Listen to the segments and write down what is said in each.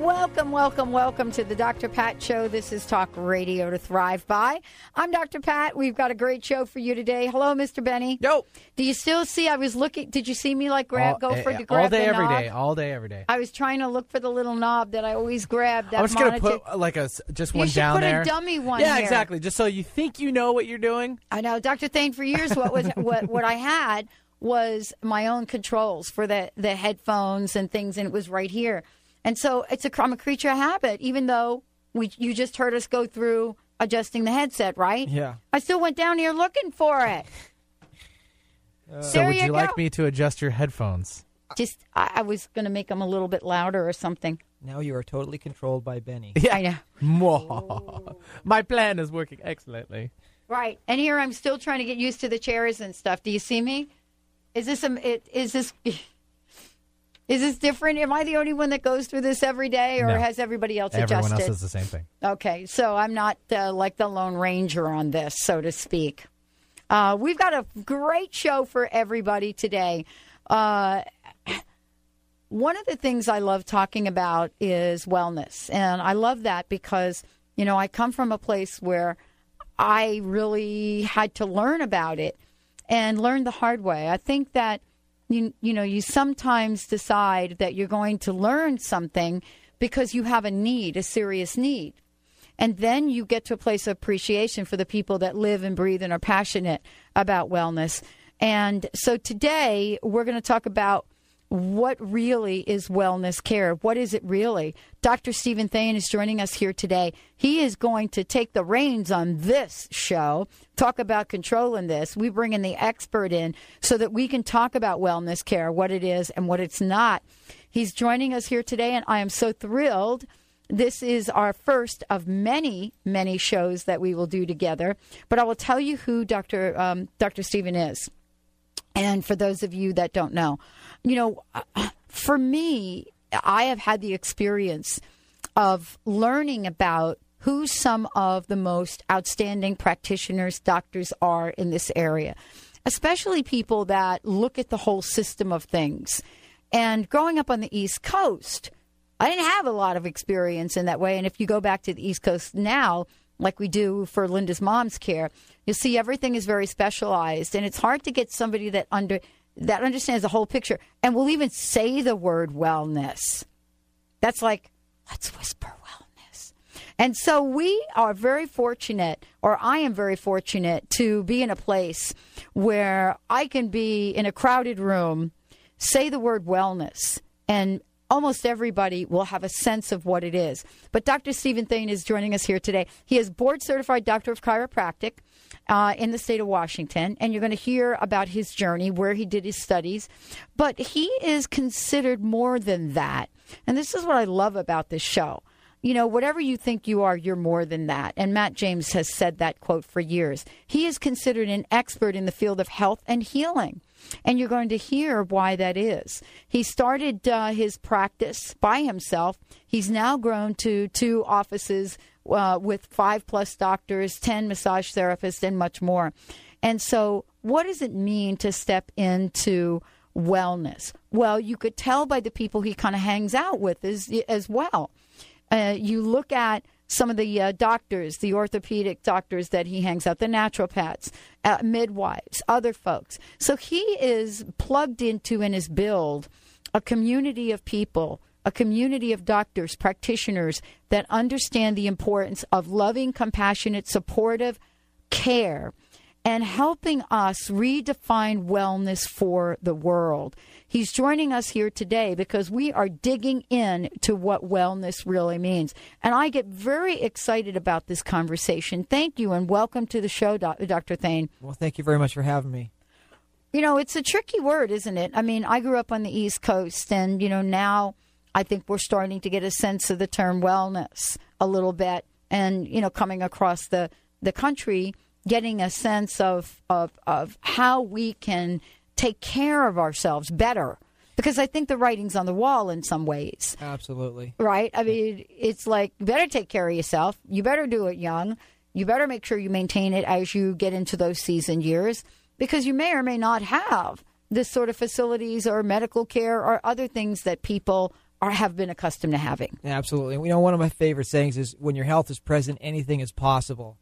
Welcome, welcome, welcome to the Dr. Pat Show. This is Talk Radio to Thrive By. I'm Dr. Pat. We've got a great show for you today. Hello, Mr. Benny. Yo. Do you still see? I was looking. Did you see me like grab, all, go for eh, to grab all day, the every knob? day, all day, every day. I was trying to look for the little knob that I always grab. That I was gonna put uh, like a just You one should down put a dummy one Yeah, here. exactly. Just so you think you know what you're doing. I know, Dr. Thain. For years, what was what what I had was my own controls for the the headphones and things, and it was right here. And so it's a I'm a creature of habit. Even though we you just heard us go through adjusting the headset, right? Yeah. I still went down here looking for it. Uh, so would you you, like me to adjust your headphones? Just I, I was going to make them a little bit louder or something. Now you are totally controlled by Benny. I know. Mwah. My plan is working excellently. Right. And here I'm still trying to get used to the chairs and stuff. Do you see me? Is this a, it, is this is this different? Am I the only one that goes through this every day or No. has everybody else Everyone adjusted? Everyone else does the same thing. Okay, so I'm not uh, like the Lone Ranger on this, so to speak. Uh, we've got a great show for everybody today. Uh, one of the things I love talking about is wellness. And I love that because, you know, I come from a place where I really had to learn about it and learn the hard way. I think that you you know, you sometimes decide that you're going to learn something because you have a need, a serious need. And then you get to a place of appreciation for the people that live and breathe and are passionate about wellness. And so today we're going to talk about what really is wellness care. What is it really? Dr. Steven Thain is joining us here today. He is going to take the reins on this show, talk about controlling this. We bring in the expert in so that we can talk about wellness care, what it is and what it's not. He's joining us here today, and I am so thrilled. This is our first of many, many shows that we will do together. But I will tell you who Dr. Um, Dr. Steven is. And for those of you that don't know, you know, uh, for me, I have had the experience of learning about who some of the most outstanding practitioners, doctors are in this area, especially people that look at the whole system of things. And growing up on the East Coast, I didn't have a lot of experience in that way. And if you go back to the East Coast now, like we do for Linda's mom's care, you'll see everything is very specialized, and it's hard to get somebody that under that understands the whole picture and will even say the word wellness. That's like let's whisper wellness. And so we are very fortunate, or I am very fortunate, to be in a place where I can be in a crowded room, say the word wellness, and almost everybody will have a sense of what it is. But Dr. Steven Thain is joining us here today. He is board certified doctor of chiropractic uh, in the state of Washington, and you're going to hear about his journey, where he did his studies. But he is considered more than that. And this is what I love about this show. You know, whatever you think you are, you're more than that. And Matt James has said that quote for years. He is considered an expert in the field of health and healing. And you're going to hear why that is. He started uh, his practice by himself. He's now grown to two offices uh, with five plus doctors, 10 massage therapists, and much more. And so, what does it mean to step into wellness? Well, you could tell by the people he kind of hangs out with as, as well. Uh, you look at some of the uh, doctors, the orthopedic doctors that he hangs out, the naturopaths, uh, midwives, other folks. So he is plugged into and is build a community of people, a community of doctors, practitioners that understand the importance of loving, compassionate, supportive care and helping us redefine wellness for the world. He's joining us here today because we are digging in to what wellness really means. And I get very excited about this conversation. Thank you and welcome to the show, Dr. Thain. Well, thank you very much for having me. You know, it's a tricky word, isn't it? I mean, I grew up on the East Coast, and, you know, now I think we're starting to get a sense of the term wellness a little bit. And, you know, coming across the, the country, getting a sense of, of, of how we can take care of ourselves better. Because I think the writing's on the wall in some ways. Absolutely. Right? I mean, it's like, you better take care of yourself. You better do it young. You better make sure you maintain it as you get into those season years because you may or may not have this sort of facilities or medical care or other things that people are have been accustomed to having. Absolutely. You know, one of my favorite sayings is when your health is present, anything is possible.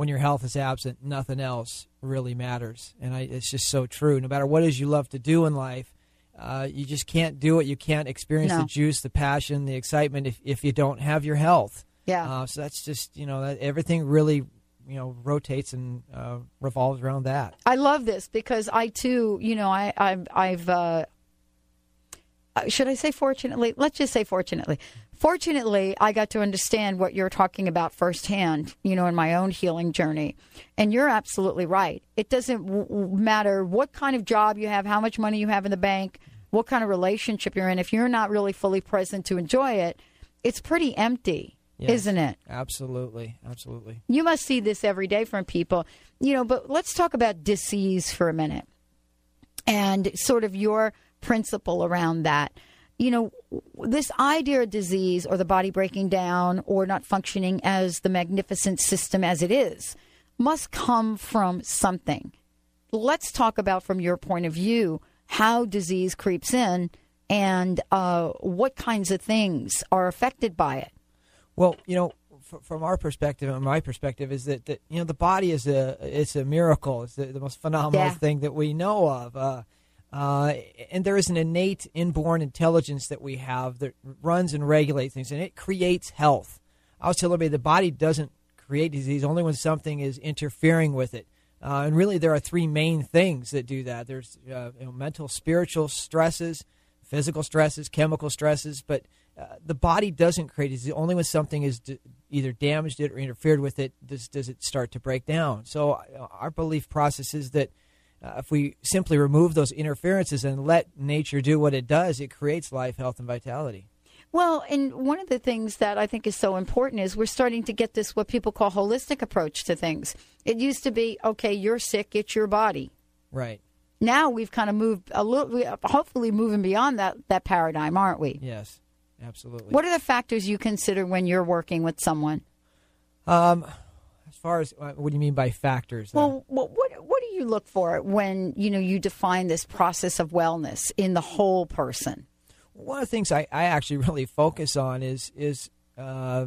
When your health is absent, nothing else really matters. And I, it's just so true. No matter what it is you love to do in life, uh, you just can't do it. You can't experience No. the juice, the passion, the excitement if, if you don't have your health. Yeah. Uh, so that's just, you know, that everything really, you know, rotates and uh, revolves around that. I love this because I too, you know, I, I've, I've uh, uh, should I say fortunately? Let's just say fortunately. Fortunately, I got to understand what you're talking about firsthand, you know, in my own healing journey. And you're absolutely right. It doesn't w- matter what kind of job you have, how much money you have in the bank, what kind of relationship you're in. If you're not really fully present to enjoy it, it's pretty empty, Yes. isn't it? Absolutely. Absolutely. You must see this every day from people, you know, but let's talk about disease for a minute and sort of your principle around that. You know, this idea of disease or the body breaking down or not functioning as the magnificent system as it is must come from something. Let's talk about, from your point of view, how disease creeps in and uh, what kinds of things are affected by it. Well, you know, from our perspective and my perspective is that, that you know the body is a it's a miracle. It's the, the most phenomenal Yeah. thing that we know of. Uh, uh, and there is an innate inborn intelligence that we have that runs and regulates things, and it creates health. I was telling everybody the body doesn't create disease only when something is interfering with it. Uh, and really, there are three main things that do that. There's uh, you know, mental, spiritual stresses, physical stresses, chemical stresses, but uh, the body doesn't create disease. Only when something is d- either damaged it or interfered with it does, does it start to break down. So uh, our belief process is that uh, if we simply remove those interferences and let nature do what it does, it creates life, health, and vitality. Well, and one of the things that I think is so important is we're starting to get this what people call holistic approach to things. It used to be, okay, you're sick, it's your body. Right. Now we've kind of moved a little, hopefully moving beyond that that paradigm, aren't we? Yes. Absolutely. What are the factors you consider when you're working with someone? Um, as far as uh, what do you mean by factors? Well, what what, what do you look for when you know you define this process of wellness in the whole person? one of the things I, I actually really focus on is is uh,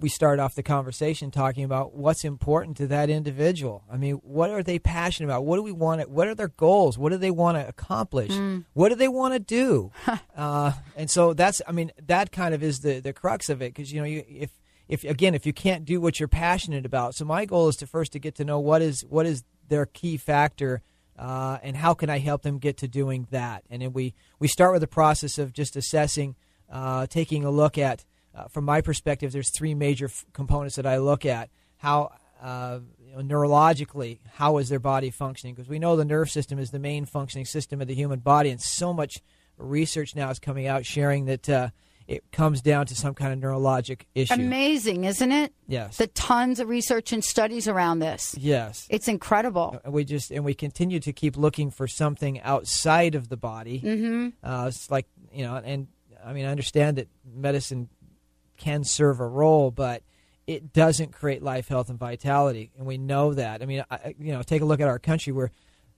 we start off the conversation talking about what's important to that individual. I mean, what are they passionate about? What do we want? To, what are their goals? What do they want to accomplish? What do they want to do? uh, and so that's I mean that kind of is the the crux of it because you know you, if if again if you can't do what you're passionate about. So my goal is to first to get to know what is what is their key factor uh, and how can I help them get to doing that? And then we, we start with the process of just assessing, uh, taking a look at, uh, from my perspective, there's three major f- components that I look at. How, uh, you know, neurologically, how is their body functioning? Because we know the nerve system is the main functioning system of the human body, and so much research now is coming out sharing that uh, it comes down to some kind of neurologic issue. Amazing, isn't it? yes. The tons of research and studies around this. yes. It's incredible. And we just and we continue to keep looking for something outside of the body. Mm-hmm. Uh, it's like you know, and I mean, I understand that medicine can serve a role, but it doesn't create life, health, and vitality, and we know that. I mean, I, I- you know, take a look at our country where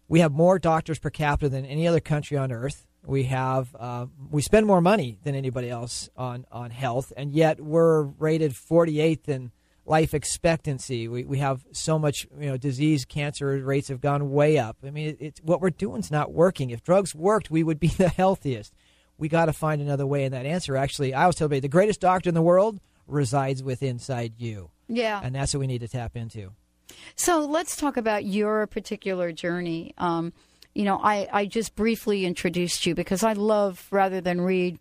we have more doctors per capita than any other country on earth. We have uh, we spend more money than anybody else on on health, and yet we're rated 48th in life expectancy. We we have so much you know disease, cancer rates have gone way up. I mean, it's what we're doing's not working. If drugs worked, we would be the healthiest. We got to find another way. And that answer, actually, I always tell everybody, the greatest doctor in the world resides with inside you, Yeah. and that's what we need to tap into. So let's talk about your particular journey. Um, you know, I, I just briefly introduced you because I love, rather than read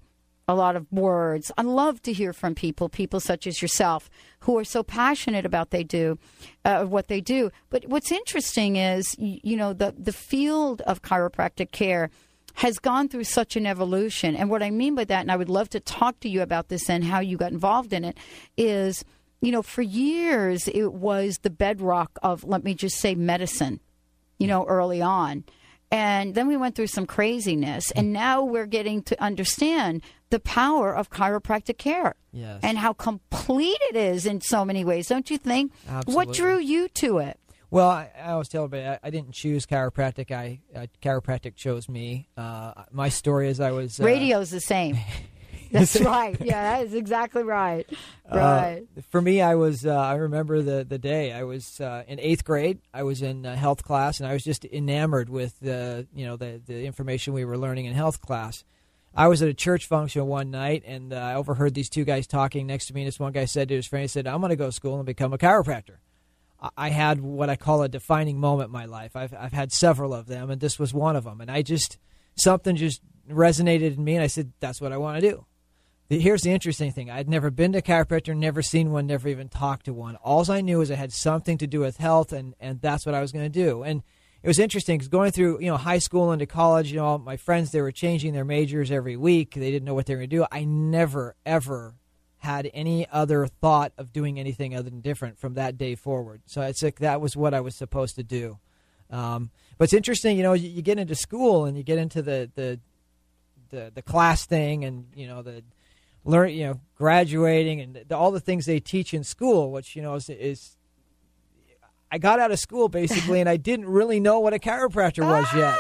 a lot of words, I love to hear from people, people such as yourself, who are so passionate about they do, uh, what they do. But what's interesting is, you, know, the the field of chiropractic care has gone through such an evolution. And what I mean by that, and I would love to talk to you about this and how you got involved in it, is, you know, for years it was the bedrock of, let me just say, medicine, you know, early on. And then we went through some craziness, and now we're getting to understand the power of chiropractic care Yes. and how complete it is in so many ways, don't you think? What drew you to it? Well, I, I always tell everybody I, I didn't choose chiropractic. I uh, chiropractic chose me. Uh, my story is I was uh, Radio's the same. That's right. Yeah, that is exactly right. uh, Right. for me, I was. Uh, I remember the the day I was uh, in eighth grade. I was in uh, health class, and I was just enamored with the you know the the information we were learning in health class. I was at a church function one night, and uh, I overheard these two guys talking next to me. And this one guy said to his friend, "He said, I'm going to go to school and become a chiropractor." I- I had what I call a defining moment in my life. I've I've had several of them, and this was one of them. And I just something just resonated in me, and I said, "That's what I want to do." Here's the interesting thing: I'd never been to a chiropractor, never seen one, never even talked to one. All I knew is it had something to do with health, and and that's what I was going to do. And it was interesting because going through you know high school into college, you know, my friends they were changing their majors every week. They didn't know what they were going to do. I never ever had any other thought of doing anything other than different from that day forward. So it's like that was what I was supposed to do. Um, but it's interesting, you know, you, you get into school and you get into the, the the the class thing, and you know the learn, you know, graduating and the, all the things they teach in school, which you know is, is I got out of school basically, and I didn't really know what a chiropractor was yet,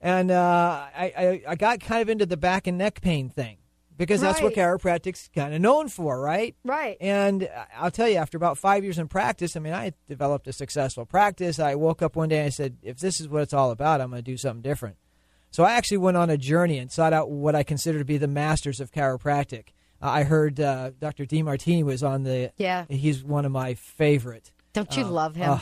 and uh, I, I I got kind of into the back and neck pain thing because that's what chiropractic's kind of known for, right? Right. And I'll tell you, after about five years in practice, I mean, I developed a successful practice. I woke up one day and I said, if this is what it's all about, I'm going to do something different. So I actually went on a journey and sought out what I consider to be the masters of chiropractic. Uh, I heard uh, Dr. Demartini was on the. Yeah. He's one of my favorite. Don't you Uh, love him?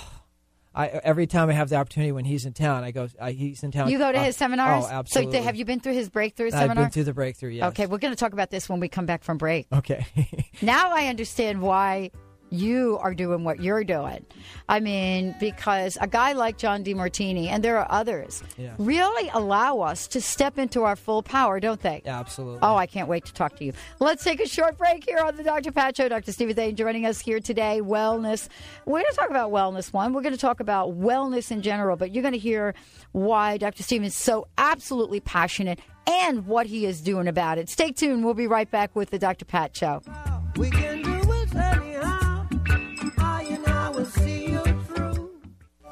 I every time I have the opportunity when he's in town, I go. Uh, he's in town. you go to uh, his seminars? Oh, absolutely. So have you been through his breakthrough I've seminar? been through the breakthrough. Yes. Okay, we're going to talk about this when we come back from break. Okay. Now I understand why you are doing what you're doing. I mean, because a guy like John Demartini, and there are others, Yeah. really allow us to step into our full power, don't they? absolutely. Oh, I can't wait to talk to you. Let's take a short break here on the Dr. Pat Show. Dr. Steven Thain joining us here today. Wellness. We're going to talk about wellness, one. We're going to talk about wellness in general, but you're going to hear why Dr. Steven is so absolutely passionate and what he is doing about it. Stay tuned. We'll be right back with the Dr. Pat Show.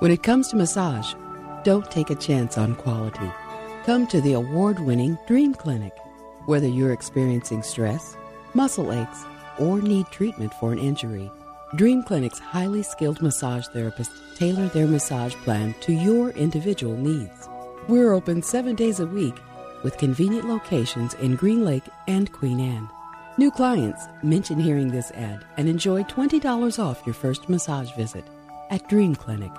When it comes to massage, don't take a chance on quality. Come to the award winning Dream Clinic. Whether you're experiencing stress, muscle aches, or need treatment for an injury, Dream Clinic's highly skilled massage therapists tailor their massage plan to your individual needs. We're open seven days a week with convenient locations in Green Lake and Queen Anne. New clients mention hearing this ad and enjoy $20 off your first massage visit at Dream Clinic.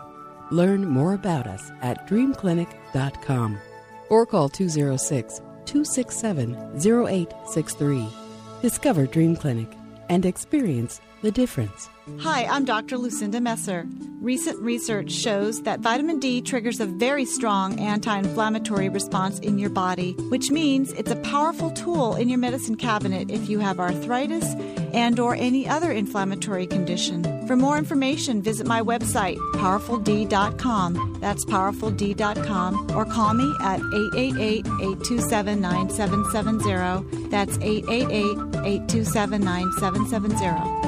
Learn more about us at dreamclinic.com or call 206 267 0863. Discover Dream Clinic and experience the difference. Hi, I'm Dr. Lucinda Messer. Recent research shows that vitamin D triggers a very strong anti inflammatory response in your body, which means it's a powerful tool in your medicine cabinet if you have arthritis and or any other inflammatory condition. For more information, visit my website, powerfuld.com. That's powerfuld.com or call me at 888-827-9770. That's 888-827-9770.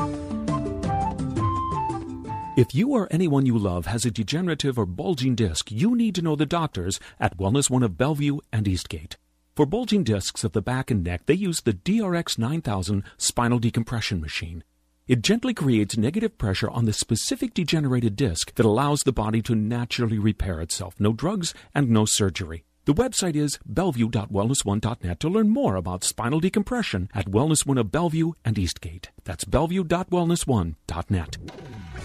If you or anyone you love has a degenerative or bulging disc, you need to know the doctors at Wellness One of Bellevue and Eastgate. For bulging discs of the back and neck, they use the DRX 9000 spinal decompression machine. It gently creates negative pressure on the specific degenerated disc that allows the body to naturally repair itself. No drugs and no surgery. The website is bellevue.wellness1.net to learn more about spinal decompression at Wellness One of Bellevue and Eastgate. That's bellevue.wellness1.net.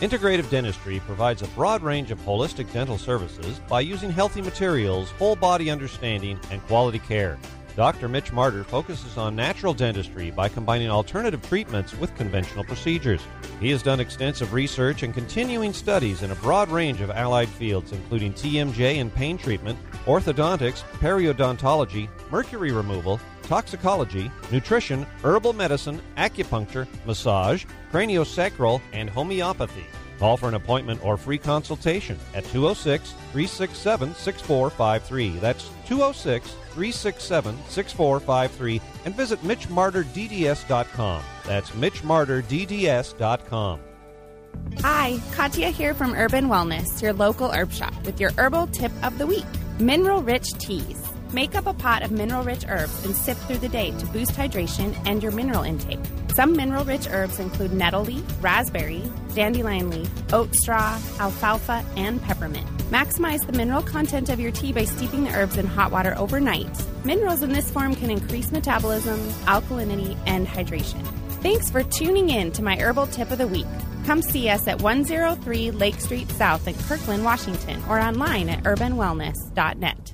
Integrative Dentistry provides a broad range of holistic dental services by using healthy materials, whole body understanding, and quality care. Dr. Mitch Martyr focuses on natural dentistry by combining alternative treatments with conventional procedures. He has done extensive research and continuing studies in a broad range of allied fields, including TMJ and pain treatment, orthodontics, periodontology, mercury removal, toxicology, nutrition, herbal medicine, acupuncture, massage, craniosacral, and homeopathy. Call for an appointment or free consultation at 206 367 6453. That's 206 367 6453 and visit MitchMartyrDDS.com. That's MitchMartyrDDS.com. Hi, Katya here from Urban Wellness, your local herb shop, with your herbal tip of the week mineral rich teas. Make up a pot of mineral rich herbs and sip through the day to boost hydration and your mineral intake. Some mineral rich herbs include nettle leaf, raspberry, dandelion leaf, oat straw, alfalfa, and peppermint. Maximize the mineral content of your tea by steeping the herbs in hot water overnight. Minerals in this form can increase metabolism, alkalinity, and hydration. Thanks for tuning in to my herbal tip of the week. Come see us at 103 Lake Street South in Kirkland, Washington, or online at urbanwellness.net.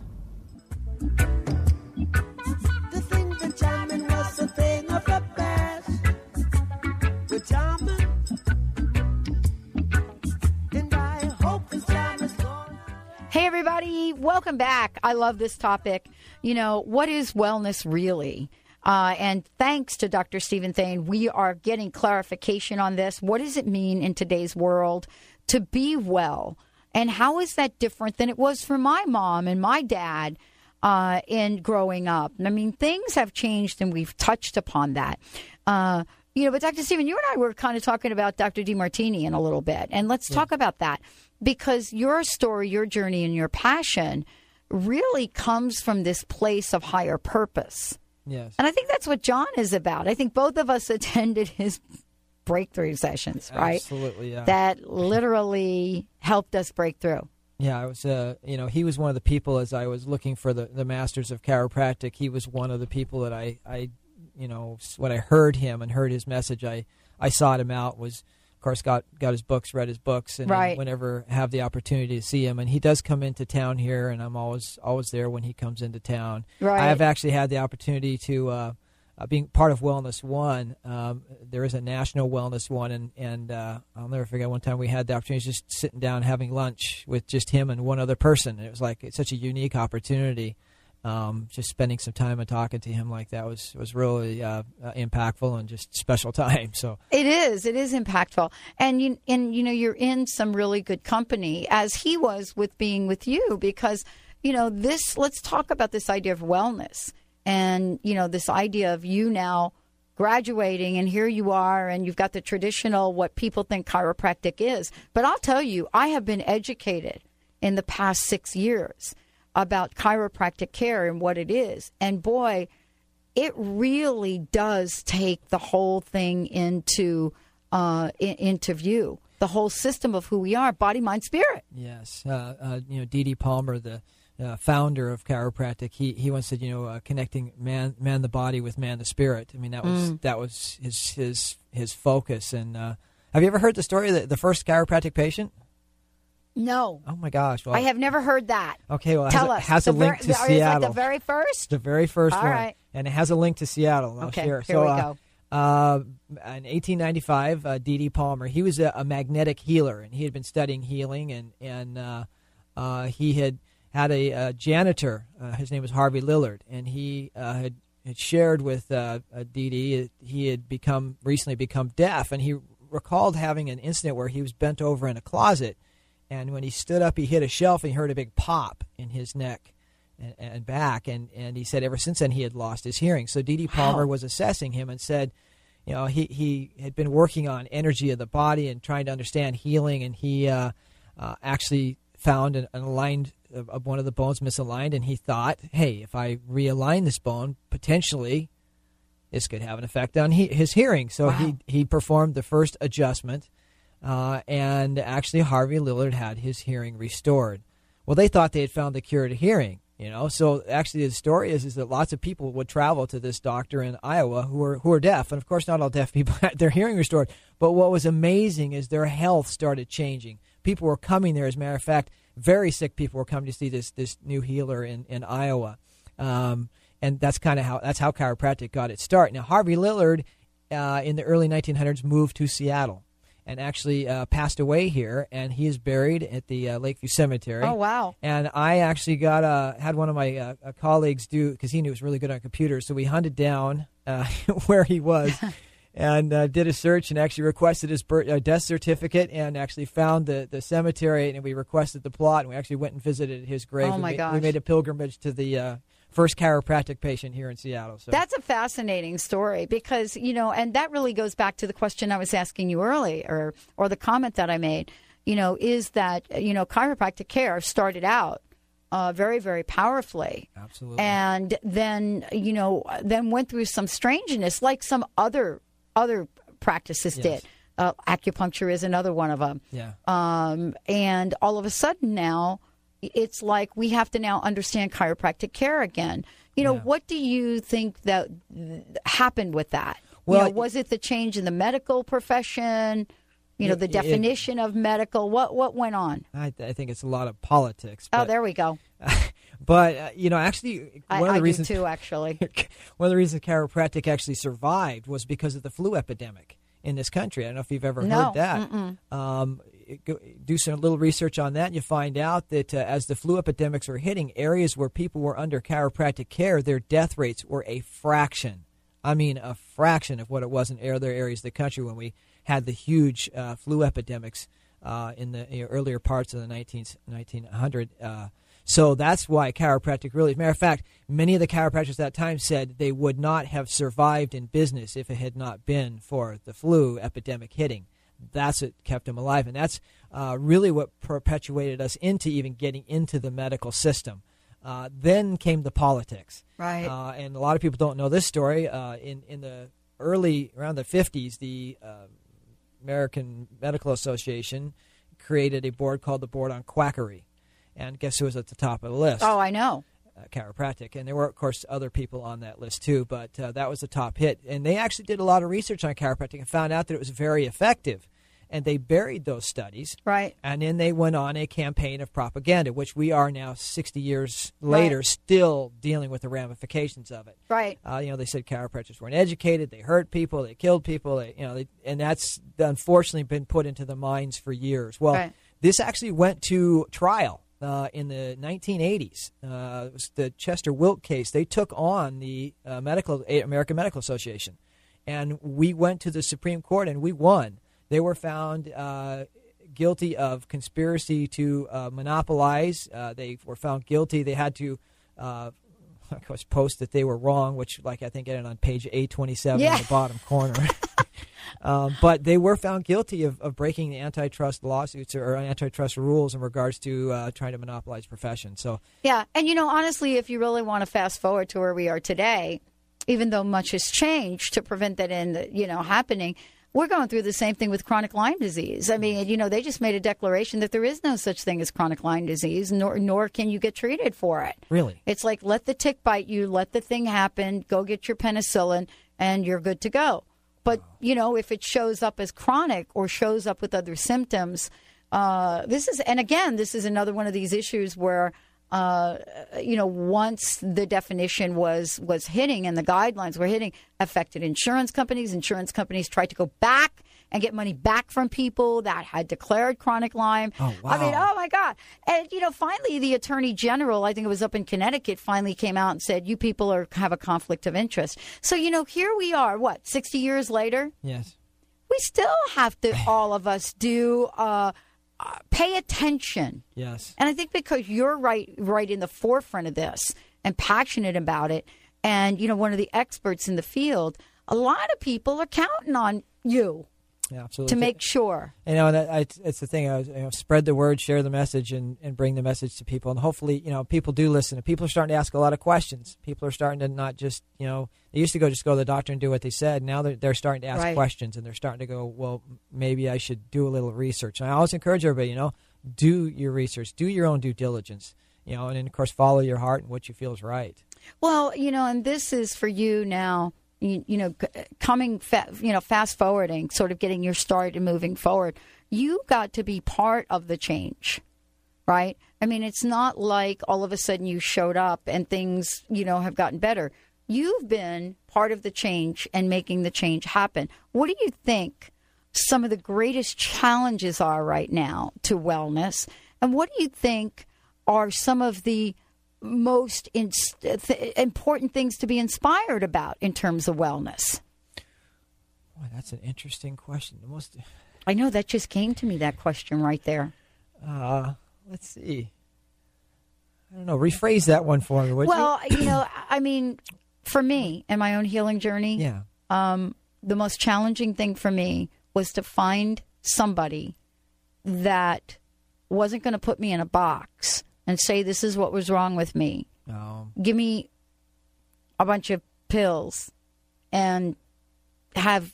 everybody, welcome back. I love this topic. You know, what is wellness really? Uh, and thanks to Dr. Steven Thain, we are getting clarification on this. What does it mean in today's world to be well? And how is that different than it was for my mom and my dad uh, in growing up? I mean, things have changed, and we've touched upon that. Uh, you know, but Dr. Steven, you and I were kind of talking about Dr. Demartini in a little bit, and let's talk about that because your story, your journey, and your passion really comes from this place of higher purpose. Yes. And I think that's what John is about. I think both of us attended his breakthrough sessions, right? Absolutely, yeah. That literally helped us break through. Yeah, I was. Uh, you know, he was one of the people as I was looking for the, the masters of chiropractic. He was one of the people that I, I, you know, when I heard him and heard his message, I, I sought him out. Was of course got got his books, read his books, and Right. whenever have the opportunity to see him, and he does come into town here, and I'm always always there when he comes into town. Right. I have actually had the opportunity to. Uh, uh, being part of Wellness One, um, there is a national Wellness One, and and uh, I'll never forget one time we had the opportunity just sitting down having lunch with just him and one other person. It was like it's such a unique opportunity. Um, just spending some time and talking to him like that was was really uh, uh, impactful and just special time. So It is. It is impactful, and you and you know you're in some really good company as he was with being with you because you know this. Let's talk about this idea of wellness and you know this idea of you now graduating and here you are and you've got the traditional what people think chiropractic is. But I'll tell you, I have been educated in the past six years about chiropractic care and what it is, and boy it really does take the whole thing into uh, in, into view. The whole system of who we are, body, mind, spirit. Yes, uh, uh, you know, D. D. Palmer, the uh, founder of chiropractic, he he once said, you know, uh, connecting man man the body with man the spirit. I mean, that was Mm. that was his his his focus. And uh, have you ever heard the story of the first chiropractic patient? No, Oh my gosh! Well, I have never heard that. Okay, well, it Tell has, us. a, has The a link ver- to Seattle. the very first? The very first All one, right. and it has a link to Seattle. I'll Okay, share. here so, we uh, go. Uh, in 1895, uh, D. D. Palmer, he was a, a magnetic healer, and he had been studying healing, and and uh, uh, he had had a, uh janitor. Uh, his name was Harvey Lillard, and he uh, had had shared with uh, uh, D. D. He had become recently become deaf, and he recalled having an incident where he was bent over in a closet, and when he stood up, he hit a shelf, and he heard a big pop in his neck and, and back, and, and he said ever since then he had lost his hearing. So D. D. Palmer was assessing him and said, you know, he, he had been working on energy of the body and trying to understand healing, and he uh, uh, actually found an, an aligned uh, of one of the bones misaligned, and he thought, hey, if I realign this bone, potentially this could have an effect on he, his hearing. So he he performed the first adjustment, uh, and actually Harvey Lillard had his hearing restored. Well, they thought they had found the cure to hearing, You know, so actually the story is is that lots of people would travel to this doctor in Iowa who are who are deaf, and of course not all deaf people had their hearing restored. But what was amazing is their health started changing. People were coming there. As a matter of fact, very sick people were coming to see this this new healer in in Iowa, um, and that's kind of how that's how chiropractic got its start. Now Harvey Lillard, uh, in the early 1900s, moved to Seattle and actually uh, passed away here, and he is buried at the uh, Lakeview Cemetery. Oh wow! And I actually got uh, had one of my uh, uh, colleagues do because he knew he was really good on computers, so we hunted down uh, where he was. And uh, did a search and actually requested his birth, uh, death certificate and actually found the, the cemetery and we requested the plot and we actually went and visited his grave. Oh, my ma- gosh. We made a pilgrimage to the uh, first chiropractic patient here in Seattle. So That's a fascinating story because you know, and that really goes back to the question I was asking you earlier, or or the comment that I made. You know, is that you know chiropractic care started out uh, very very powerfully, absolutely. and then you know then went through some strangeness like some other other practices Yes. did. Uh, acupuncture is another one of them. yeah. Um, and all of a sudden now, it's like we have to now understand chiropractic care again. You know, Yeah. what do you think that happened with that? Well, you know, was it the change in the medical profession? You know, It- the it- definition of medical. What what went on? I, I think it's a lot of politics. Oh, there we go. but uh, you know, actually, I, one of I the reasons too, actually. one of the reasons chiropractic actually survived was because of the flu epidemic in this country. I don't know if you've ever No, heard that. Um, it- go- do some little research on that, and you find out that uh, as the flu epidemics were hitting areas where people were under chiropractic care, their death rates were a fraction. I mean, a fraction of what it was in other areas of the country when we had the huge uh, flu epidemics uh, in the you know, earlier parts of the 19, 1900. Uh, so that's why chiropractic really, as a matter of fact, many of the chiropractors at that time said they would not have survived in business if it had not been for the flu epidemic hitting. That's what kept him alive. And that's uh, really what perpetuated us into even getting into the medical system. Uh, then came the politics. Right. Uh, and a lot of people don't know this story. Uh, in, in the early, around the 50s, the uh, American Medical Association created a board called the Board on Quackery. And guess who was at the top of the list? oh, I know. Uh, chiropractic, and there were of course other people on that list too, but uh, that was the top hit. And they actually did a lot of research on chiropractic and found out that it was very effective. And they buried those studies, Right. and then they went on a campaign of propaganda, which we are now 60 years later Right. still dealing with the ramifications of it. Right. Uh, you know, they said chiropractors weren't educated, they hurt people, they killed people, they, you know, they, and that's unfortunately been put into the minds for years. Well, Right. this actually went to trial uh, in the 1980s. Uh, it was the Chester Wilk case. They took on the uh, medical American Medical Association, and we went to the Supreme Court and we won. They were found uh, guilty of conspiracy to uh, monopolize. Uh, they were found guilty. They had to. Uh, of course, post that they were wrong, which, like I think, ended on page eight twenty-seven Yeah. in the bottom corner. um, but they were found guilty of, of breaking the antitrust lawsuits or antitrust rules in regards to uh, trying to monopolize profession. So, Yeah, and you know, honestly, if you really want to fast forward to where we are today, even though much has changed to prevent that in you know happening, we're going through the same thing with chronic Lyme disease. I mean, you know, they just made a declaration that there is no such thing as chronic Lyme disease, nor nor can you get treated for it. really, It's like let the tick bite you, let the thing happen, go get your penicillin, and you're good to go. But you know, if it shows up as chronic or shows up with other symptoms, uh, this is and again, this is another one of these issues where. Uh, you know, once the definition was was hitting and the guidelines were hitting, affected insurance companies. Insurance companies tried to go back and get money back from people that had declared chronic Lyme. Oh, wow. I mean, oh my God! And you know, finally, the attorney general, I think it was up in Connecticut, finally came out and said, "You people are have a conflict of interest." So you know, here we are. What sixty years later, yes, we still have to, all of us, do uh, uh, pay attention. yes. And I think because you're right, right in the forefront of this and passionate about it, and you know, one of the experts in the field, a lot of people are counting on you Yeah, absolutely. to make sure. You know, that, I, it's the thing. I was, you know, spread the word, share the message, and, and bring the message to people. And hopefully, you know, people do listen. People are starting to ask a lot of questions. People are starting to not just, you know, they used to go just go to the doctor and do what they said. Now they're, they're starting to ask Right. questions, and they're starting to go, well, maybe I should do a little research. And I always encourage everybody, you know, do your research, do your own due diligence. you know, and then of course follow your heart and what you feel is right. Well, you know, and this is for you now. You, you know, coming, fa- you know, fast forwarding, sort of getting your start and moving forward. You got to be part of the change, right? I mean, it's not like all of a sudden you showed up and things, you know, have gotten better. You've been part of the change and making the change happen. What do you think some of the greatest challenges are right now to wellness? And what do you think are some of the most in, th- important things to be inspired about in terms of wellness? Boy, that's an interesting question. The most, I know that just came to me, that question right there. uh, let's see. I don't know. Rephrase that one for me, would well, you know, I mean, for me and my own healing journey. Yeah. um, the most challenging thing for me was to find somebody that wasn't going to put me in a box and say, this is what was wrong with me. Um, give me a bunch of pills and have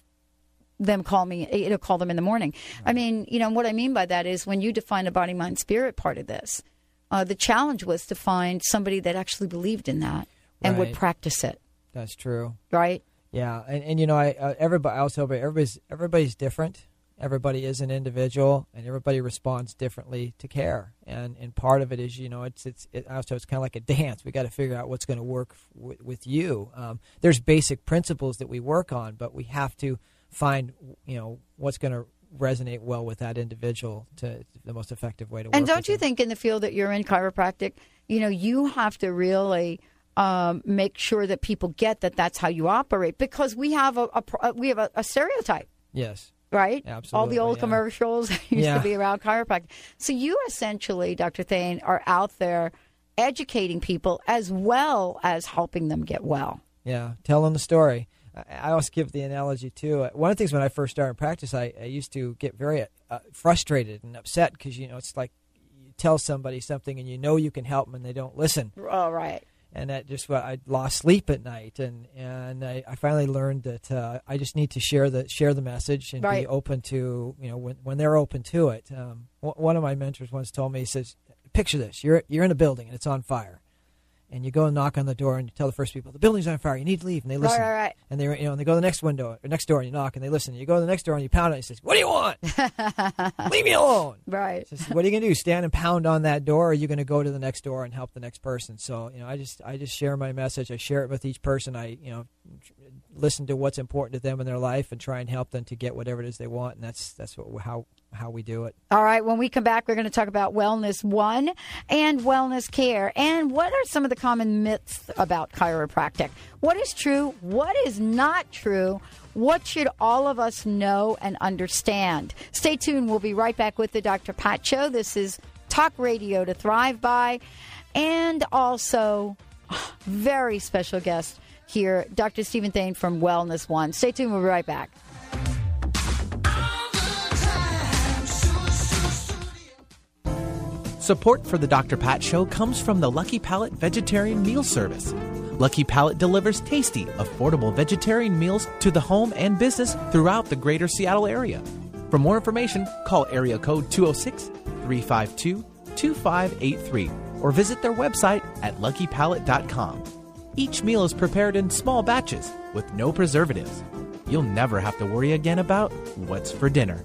them call me know call them in the morning i mean you know what i mean by that is when you define the body mind spirit part of this uh, the challenge was to find somebody that actually believed in that and would practice it that's true. right Yeah, and, and you know, I uh, everybody. I also everybody's everybody's different. Everybody is an individual, and everybody responds differently to care. And and part of it is, you know, it's it's it, also it's kind of like a dance. We got to figure out what's going to work w- with you. Um, there's basic principles that we work on, but we have to find, you know, what's going to resonate well with that individual to the most effective way to work. and don't you them. think in the field that you're in chiropractic you know you have to really um, make sure that people get that that's how you operate because we have a, a we have a, a stereotype Yes. Right? All the old yeah. commercials used Yeah. to be around chiropractic. So you essentially, Dr. Thain, are out there educating people as well as helping them get well. Yeah, telling the story. I, always give the analogy too. One of the things when I first started practice, I, I used to get very uh, frustrated and upset because you know it's like you tell somebody something and you know you can help them and they don't listen, All right. And that just what I lost sleep at night, and and I, I finally learned that uh, I just need to share the share the message and Right. be open to you know when when they're open to it. Um, one one of my mentors once told me he says, picture this: you're you're in a building and it's on fire. And you go and knock on the door and you tell the first people the building's on fire. You need to leave, and they listen. Right, right, right. And they, you know, and they go to the next window or next door and you knock and they listen. You go to the next door and you pound on it. And he says, "What do you want? Leave me alone." Right. Says, what are you going to do? Stand and pound on that door, or are you going to go to the next door and help the next person? So, you know, I just I just share my message. I share it with each person. I, you know, listen to what's important to them in their life and try and help them to get whatever it is they want. And that's that's what how how we do it. All right. When we come back, we're going to talk about Wellness One and wellness care. And what are some of the common myths about chiropractic? What is true? What is not true? What should all of us know and understand? Stay tuned. We'll be right back with the Dr. Pat Show. This is Talk Radio to Thrive By. And also, very special guest here, Dr. Steven Thain from Wellness One. Stay tuned. We'll be right back. Support for the Dr. Pat Show comes from the Lucky Palate Vegetarian Meal Service. Lucky Palate delivers tasty, affordable vegetarian meals to the home and business throughout the greater Seattle area. For more information, call area code 206 352 2583 or visit their website at luckypalate.com. Each meal is prepared in small batches with no preservatives. You'll never have to worry again about what's for dinner.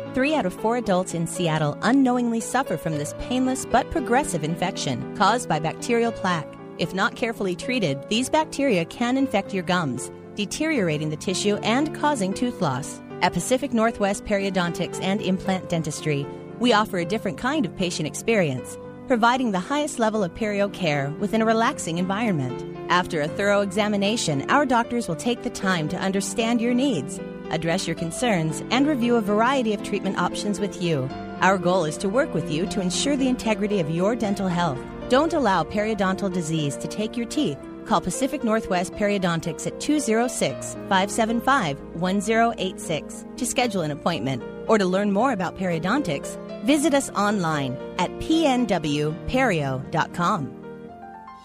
Three out of four adults in Seattle unknowingly suffer from this painless but progressive infection caused by bacterial plaque. If not carefully treated, these bacteria can infect your gums, deteriorating the tissue and causing tooth loss. At Pacific Northwest Periodontics and Implant Dentistry, we offer a different kind of patient experience, providing the highest level of perio care within a relaxing environment. After a thorough examination, our doctors will take the time to understand your needs address your concerns, and review a variety of treatment options with you. Our goal is to work with you to ensure the integrity of your dental health. Don't allow periodontal disease to take your teeth. Call Pacific Northwest Periodontics at 206 575 1086 to schedule an appointment. Or to learn more about periodontics, visit us online at pnwperio.com.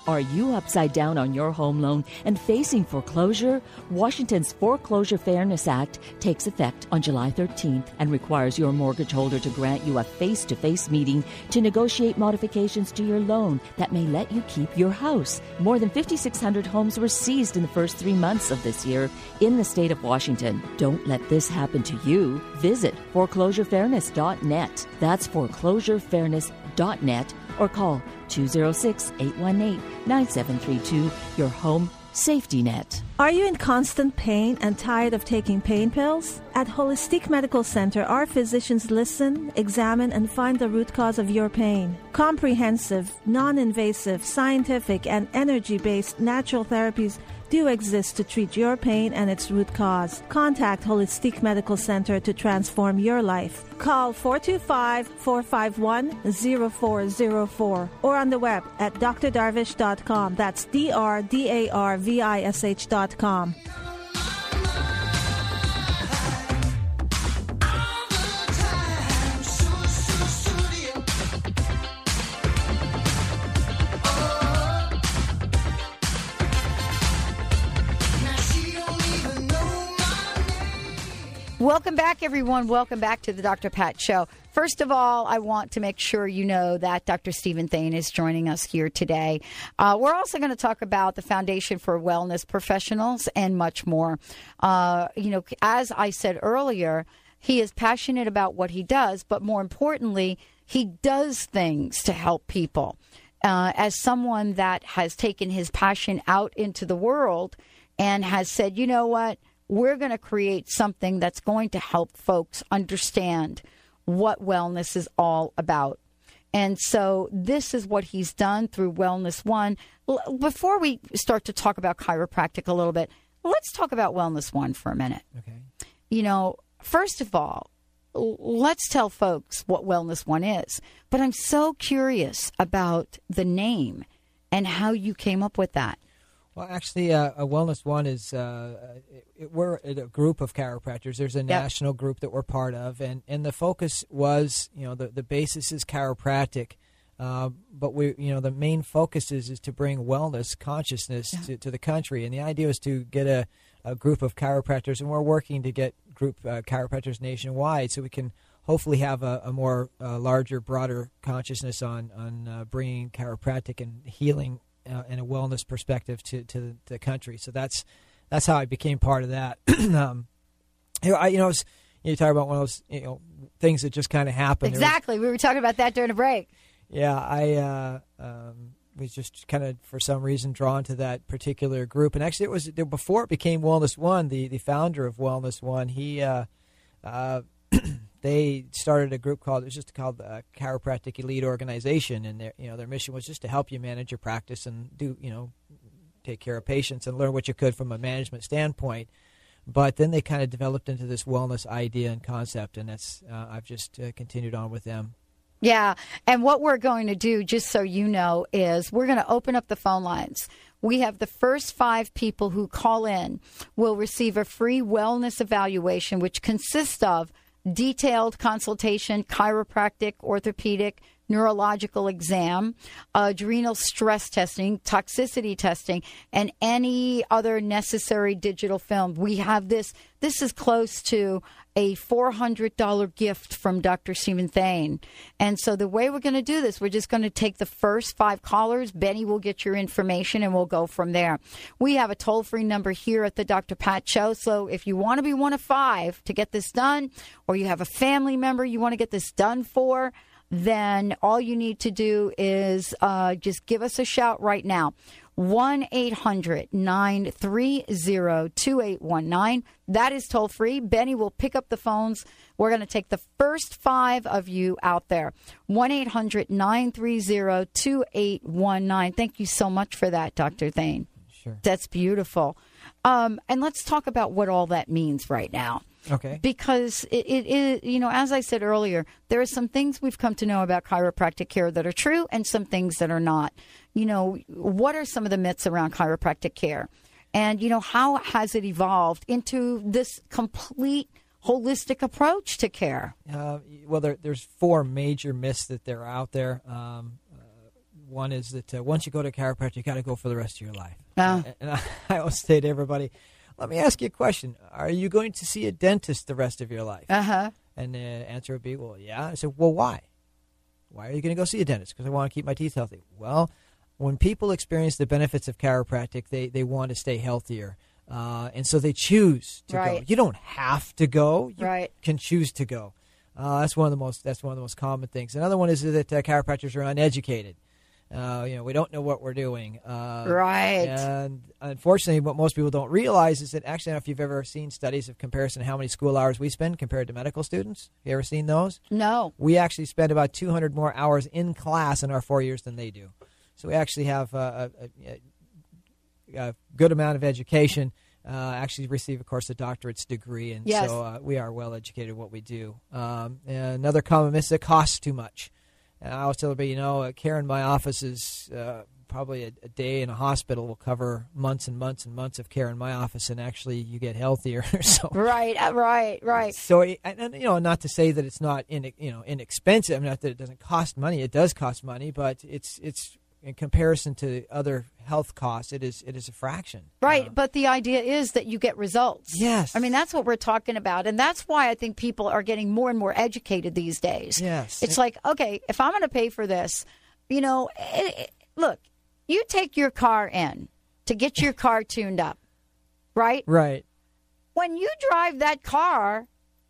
Are you upside down on your home loan and facing foreclosure? Washington's Foreclosure Fairness Act takes effect on July 13th and requires your mortgage holder to grant you a face to face meeting to negotiate modifications to your loan that may let you keep your house. More than 5,600 homes were seized in the first three months of this year in the state of Washington. Don't let this happen to you. Visit foreclosurefairness.net. That's foreclosurefairness.net or call 206 818 9732, your home safety net. Are you in constant pain and tired of taking pain pills? At Holistic Medical Center, our physicians listen, examine, and find the root cause of your pain. Comprehensive, non invasive, scientific, and energy based natural therapies do exist to treat your pain and its root cause. Contact Holistic Medical Center to transform your life. Call 425 451 0404 or on the web at drdarvish.com. That's D R D A R V I S H.com. Welcome back, everyone. Welcome back to the Dr. Pat Show. First of all, I want to make sure you know that Dr. Steven Thain is joining us here today. Uh, we're also going to talk about the Foundation for Wellness Professionals and much more. Uh, you know, as I said earlier, he is passionate about what he does, but more importantly, he does things to help people. Uh, as someone that has taken his passion out into the world and has said, you know what? We're going to create something that's going to help folks understand what wellness is all about. And so this is what he's done through Wellness One. Before we start to talk about chiropractic a little bit, let's talk about Wellness One for a minute. Okay. You know, first of all, let's tell folks what Wellness One is. But I'm so curious about the name and how you came up with that. Well, actually, uh, a Wellness One is uh, it, we're a group of chiropractors. There's a yep. national group that we're part of, and, and the focus was, you know, the, the basis is chiropractic, uh, but we, you know, the main focus is, is to bring wellness consciousness yeah. to, to the country, and the idea is to get a, a group of chiropractors, and we're working to get group uh, chiropractors nationwide, so we can hopefully have a, a more uh, larger, broader consciousness on on uh, bringing chiropractic and healing uh, and a wellness perspective to, to the country. So that's that's how I became part of that. um, you know, I, you know, was, you talk about one of those you know things that just kind of happened. Exactly, was, we were talking about that during a break. Yeah, I uh, um, was just kind of for some reason drawn to that particular group, and actually, it was before it became Wellness One. The the founder of Wellness One, he. Uh, uh, they started a group called it was just called the Chiropractic Elite Organization, and their you know their mission was just to help you manage your practice and do you know take care of patients and learn what you could from a management standpoint. But then they kind of developed into this wellness idea and concept, and that's uh, I've just uh, continued on with them. Yeah, and what we're going to do, just so you know, is we're going to open up the phone lines. We have the first five people who call in will receive a free wellness evaluation, which consists of detailed consultation, chiropractic, orthopedic, neurological exam, uh, adrenal stress testing, toxicity testing, and any other necessary digital film. We have this. This is close to a $400 gift from Dr. Steven Thain. And so the way we're going to do this, we're just going to take the first five callers. Benny will get your information and we'll go from there. We have a toll free number here at the Dr. Pat Show. So if you want to be one of five to get this done, or you have a family member you want to get this done for, then all you need to do is uh, just give us a shout right now. 1 800 930 2819. That is toll free. Benny will pick up the phones. We're going to take the first five of you out there. 1 800 930 2819. Thank you so much for that, Dr. Thain. Sure. That's beautiful. Um, and let's talk about what all that means right now. Okay. Because it, it is, you know, as I said earlier, there are some things we've come to know about chiropractic care that are true and some things that are not. You know, what are some of the myths around chiropractic care? And, you know, how has it evolved into this complete holistic approach to care? Uh, well, there, there's four major myths that they're out there. Um, uh, one is that uh, once you go to a chiropractor, you got to go for the rest of your life. Ah. And I, I always say to everybody, let me ask you a question. Are you going to see a dentist the rest of your life? Uh huh. And the answer would be, well, yeah. I said, well, why? Why are you going to go see a dentist? Because I want to keep my teeth healthy. Well, when people experience the benefits of chiropractic, they, they want to stay healthier. Uh, and so they choose to go. You don't have to go. You Right. can choose to go. Uh, that's one of the most that's one of the most common things. Another one is that uh, chiropractors are uneducated. Uh, you know, we don't know what we're doing. Uh, Right. And unfortunately, what most people don't realize is that actually, I don't know if you've ever seen studies of comparison of how many school hours we spend compared to medical students. Have you ever seen those? No. We actually spend about 200 more hours in class in our four years than they do. So we actually have uh, a, a, a good amount of education. Uh, actually, receive, of course, a doctorate's degree, and Yes. so uh, we are well educated in what we do. Um, another common myth is it costs too much. And I always tell everybody, you know, uh, care in my office is uh, probably a, a day in a hospital will cover months and months and months of care in my office, and actually you get healthier. so Right, uh, right, right. so, and, and, you know, not to say that it's not in, you know inexpensive. Not that it doesn't cost money. It does cost money, but it's it's in comparison to other health costs, it is it is a fraction. Right, uh, but the idea is that you get results. Yes. I mean, that's what we're talking about. And that's why I think people are getting more and more educated these days. Yes. It's like, okay, if I'm going to pay for this, you know, it, it- look, you take your car in to get your car tuned up, right? Right. When you drive that car,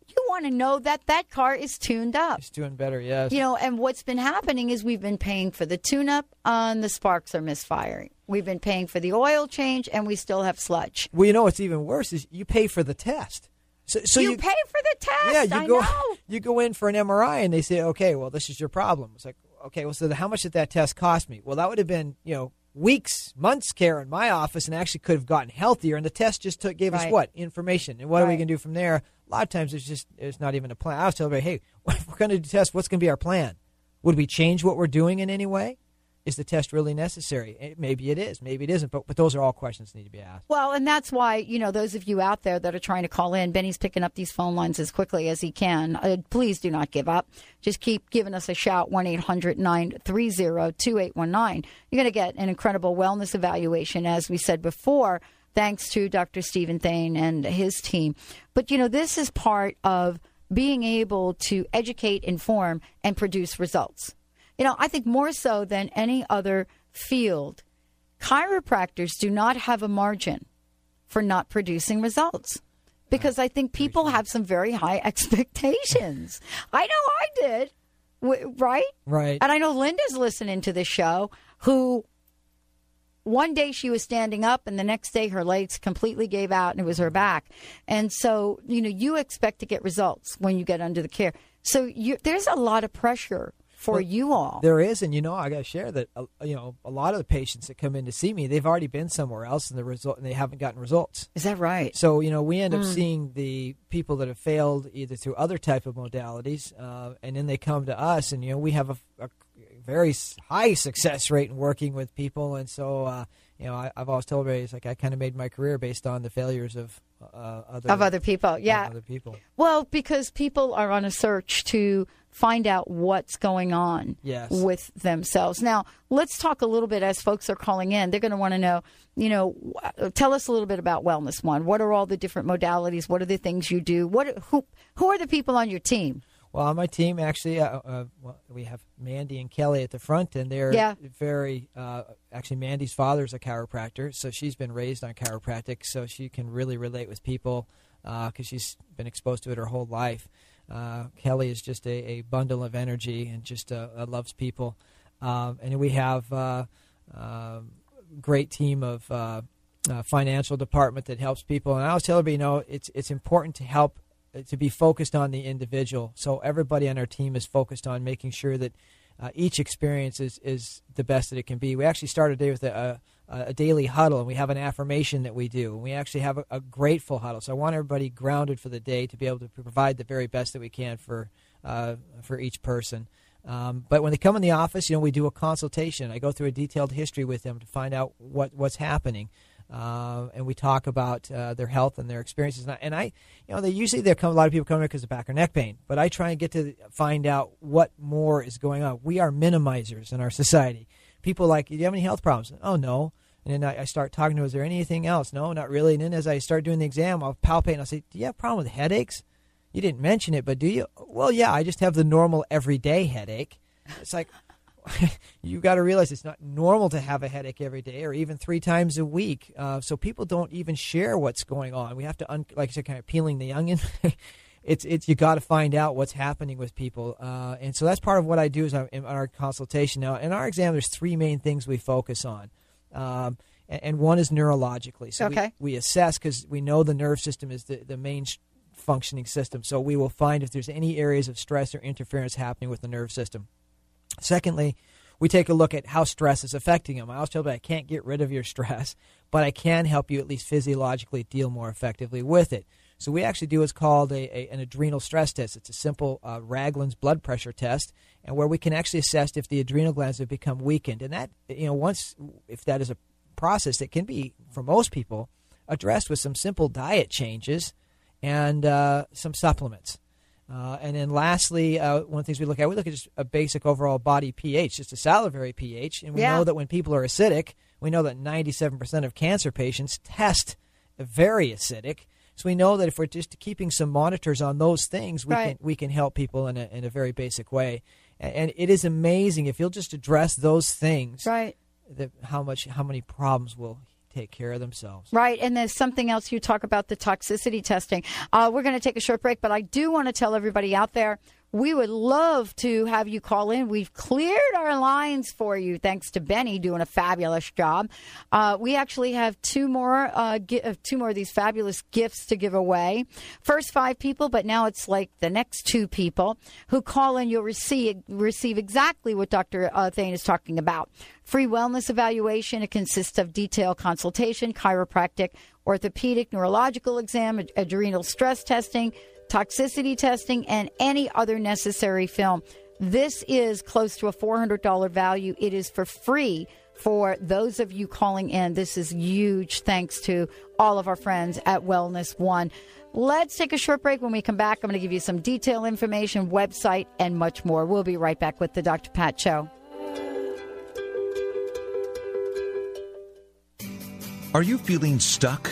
you want to know that that car is tuned up. It's doing better. Yes. You know, and what's been happening is we've been paying for the tune up and the sparks are misfiring. We've been paying for the oil change and we still have sludge. Well, you know what's even worse is you pay for the test. So, so you, pay for the test. yeah, you I go know. you go in for an MRI and they say, okay, well, this is your problem. It's like, okay, well, so how much did that test cost me? Well, that would have been you know weeks, months care in my office, and actually could have gotten healthier. And the test just took gave us what information, and what are we going to do from there? A lot of times it's just it's not even a plan. I was telling everybody, hey, if we're going to test, what's going to be our plan? Would we change what we're doing in any way? Is the test really necessary? Eh, Maybe it is, maybe it isn't. But but those are all questions that need to be asked. Well, and that's why, you know, those of you out there that are trying to call in, Benny's picking up these phone lines as quickly as he can. Uh, please do not give up. Just keep giving us a shout, 1 800 930 2819. You're going to get an incredible wellness evaluation, as we said before, thanks to Dr. Steven Thain and his team. But, you know, this is part of being able to educate, inform, and produce results. You know, I think more so than any other field, chiropractors do not have a margin for not producing results because I think people have some very high expectations. I know I did, right? Right. And I know Linda's listening to this show who one day she was standing up and the next day her legs completely gave out and it was her back. And so, you know, you expect to get results when you get under the care. So you, there's a lot of pressure for Well, you all. There is, and you know, I got to share that. Uh, you know, a lot of the patients that come in to see me, they've already been somewhere else, and the result, and they haven't gotten results. Is that right? So you know, we end up Mm. seeing the people that have failed either through other type of modalities, uh, and then they come to us, and you know, we have a, a very high success rate in working with people, and so. Uh, you know, I, I've always told everybody, it's like I kind of made my career based on the failures of uh, other Of other people, yeah. other people. Well, because people are on a search to find out what's going on Yes. with themselves. Now, let's talk a little bit as folks are calling in. They're going to want to know, you know, tell us a little bit about Wellness One. What are all the different modalities? What are the things you do? What who who are the people on your team? Well, on my team, actually, uh, uh, well, we have Mandy and Kelly at the front, and they're Yeah. very. Uh, actually, Mandy's father's a chiropractor, so she's been raised on chiropractic, so she can really relate with people because she's been exposed to it her whole life. Uh, Kelly is just a, a bundle of energy and just uh, uh, loves people. Um, and we have uh, um great team of uh, uh, financial department that helps people. And I always tell everybody, you know, it's it's important to help uh, to be focused on the individual. So everybody on our team is focused on making sure that uh, each experience is, is the best that it can be. We actually started day with a, a daily huddle, and we have an affirmation that we do, and we actually have a, a grateful huddle. So I want everybody grounded for the day to be able to provide the very best that we can for uh, for each person. Um, but when they come in the office, you know, we do a consultation. I go through a detailed history with them to find out what what's happening. Uh, and we talk about uh, their health and their experiences. And I, and I, you know, they usually there come a lot of people come here because of back or neck pain, but I try and get to find out what more is going on. We are minimizers in our society. People like, do you have any health problems? Oh no. And then I, I start talking to, is there anything else? No, not really. And then as I start doing the exam, I'll palpate and I'll say, do you have a problem with headaches? You didn't mention it, but do you? Well, yeah, I just have the normal everyday headache. It's like, you got to realize it's not normal to have a headache every day or even three times a week. Uh, so people don't even share what's going on. We have to, un- like I said, kind of peeling the onion. it's it's you got to find out what's happening with people, uh, and so that's part of what I do is I'm, in our consultation. Now, in our exam, there's three main things we focus on. Um, and, and one is neurologically. So Okay. we, we assess because we know the nerve system is the, the main sh- functioning system. So we will find if there's any areas of stress or interference happening with the nerve system. Secondly, we take a look at how stress is affecting them. I always tell them I can't get rid of your stress, but I can help you at least physiologically deal more effectively with it. So we actually do what's called a, a, an adrenal stress test. It's a simple uh, Ragland's blood pressure test, and where we can actually assess if the adrenal glands have become weakened. And that, you know, once if that is a process that can be for most people addressed with some simple diet changes and uh, some supplements. Uh, and then lastly, uh, one of the things we look at, we look at just a basic overall body pH, just a salivary pH. And we Yeah. know that when people are acidic, we know that 97% of cancer patients test very acidic. So we know that if we're just keeping some monitors on those things, we Right. can we can help people in a, in a very basic way. And, and it is amazing if you'll just address those things, right? That how much how many problems will take care of themselves. Right, and there's something else you talk about the toxicity testing. Uh, we're going to take a short break, but I do want to tell everybody out there we would love to have you call in. We've cleared our lines for you, thanks to Benny doing a fabulous job. Uh, we actually have two more, uh, gi- uh, two more of these fabulous gifts to give away. First five people, but now it's like the next two people who call in. You'll receive receive exactly what Dr. Uh, Thain is talking about. Free wellness evaluation. It consists of detailed consultation, chiropractic, orthopedic, neurological exam, ad- adrenal stress testing, toxicity testing, and any other necessary film. This is close to a $400 value. It is for free for those of you calling in. This is huge thanks to all of our friends at Wellness One. Let's take a short break. When we come back, I'm going to give you some detailed information, website, and much more. We'll be right back with the Dr. Pat Show. Are you feeling stuck?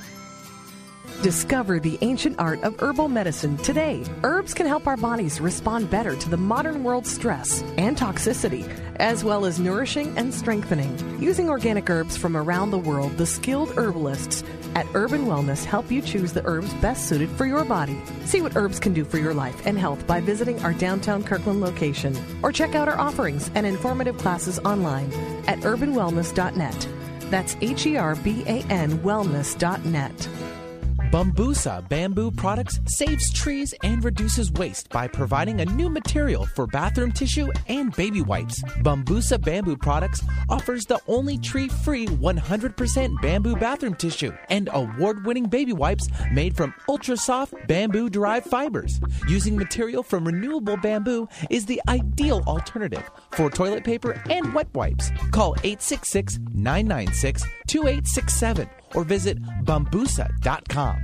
Discover the ancient art of herbal medicine today. Herbs can help our bodies respond better to the modern world's stress and toxicity, as well as nourishing and strengthening. Using organic herbs from around the world, the skilled herbalists at Herban Wellness help you choose the herbs best suited for your body. See what herbs can do for your life and health by visiting our downtown Kirkland location or check out our offerings and informative classes online at herbanwellness.net. That's H E R B A N wellness.net. Bambusa bamboo products saves trees and reduces waste by providing a new material for bathroom tissue and baby wipes. Bambusa bamboo products offers the only tree-free 100% bamboo bathroom tissue and award-winning baby wipes made from ultra-soft bamboo-derived fibers. Using material from renewable bamboo is the ideal alternative for toilet paper and wet wipes. Call 866-996-2867 or visit bambusa.com.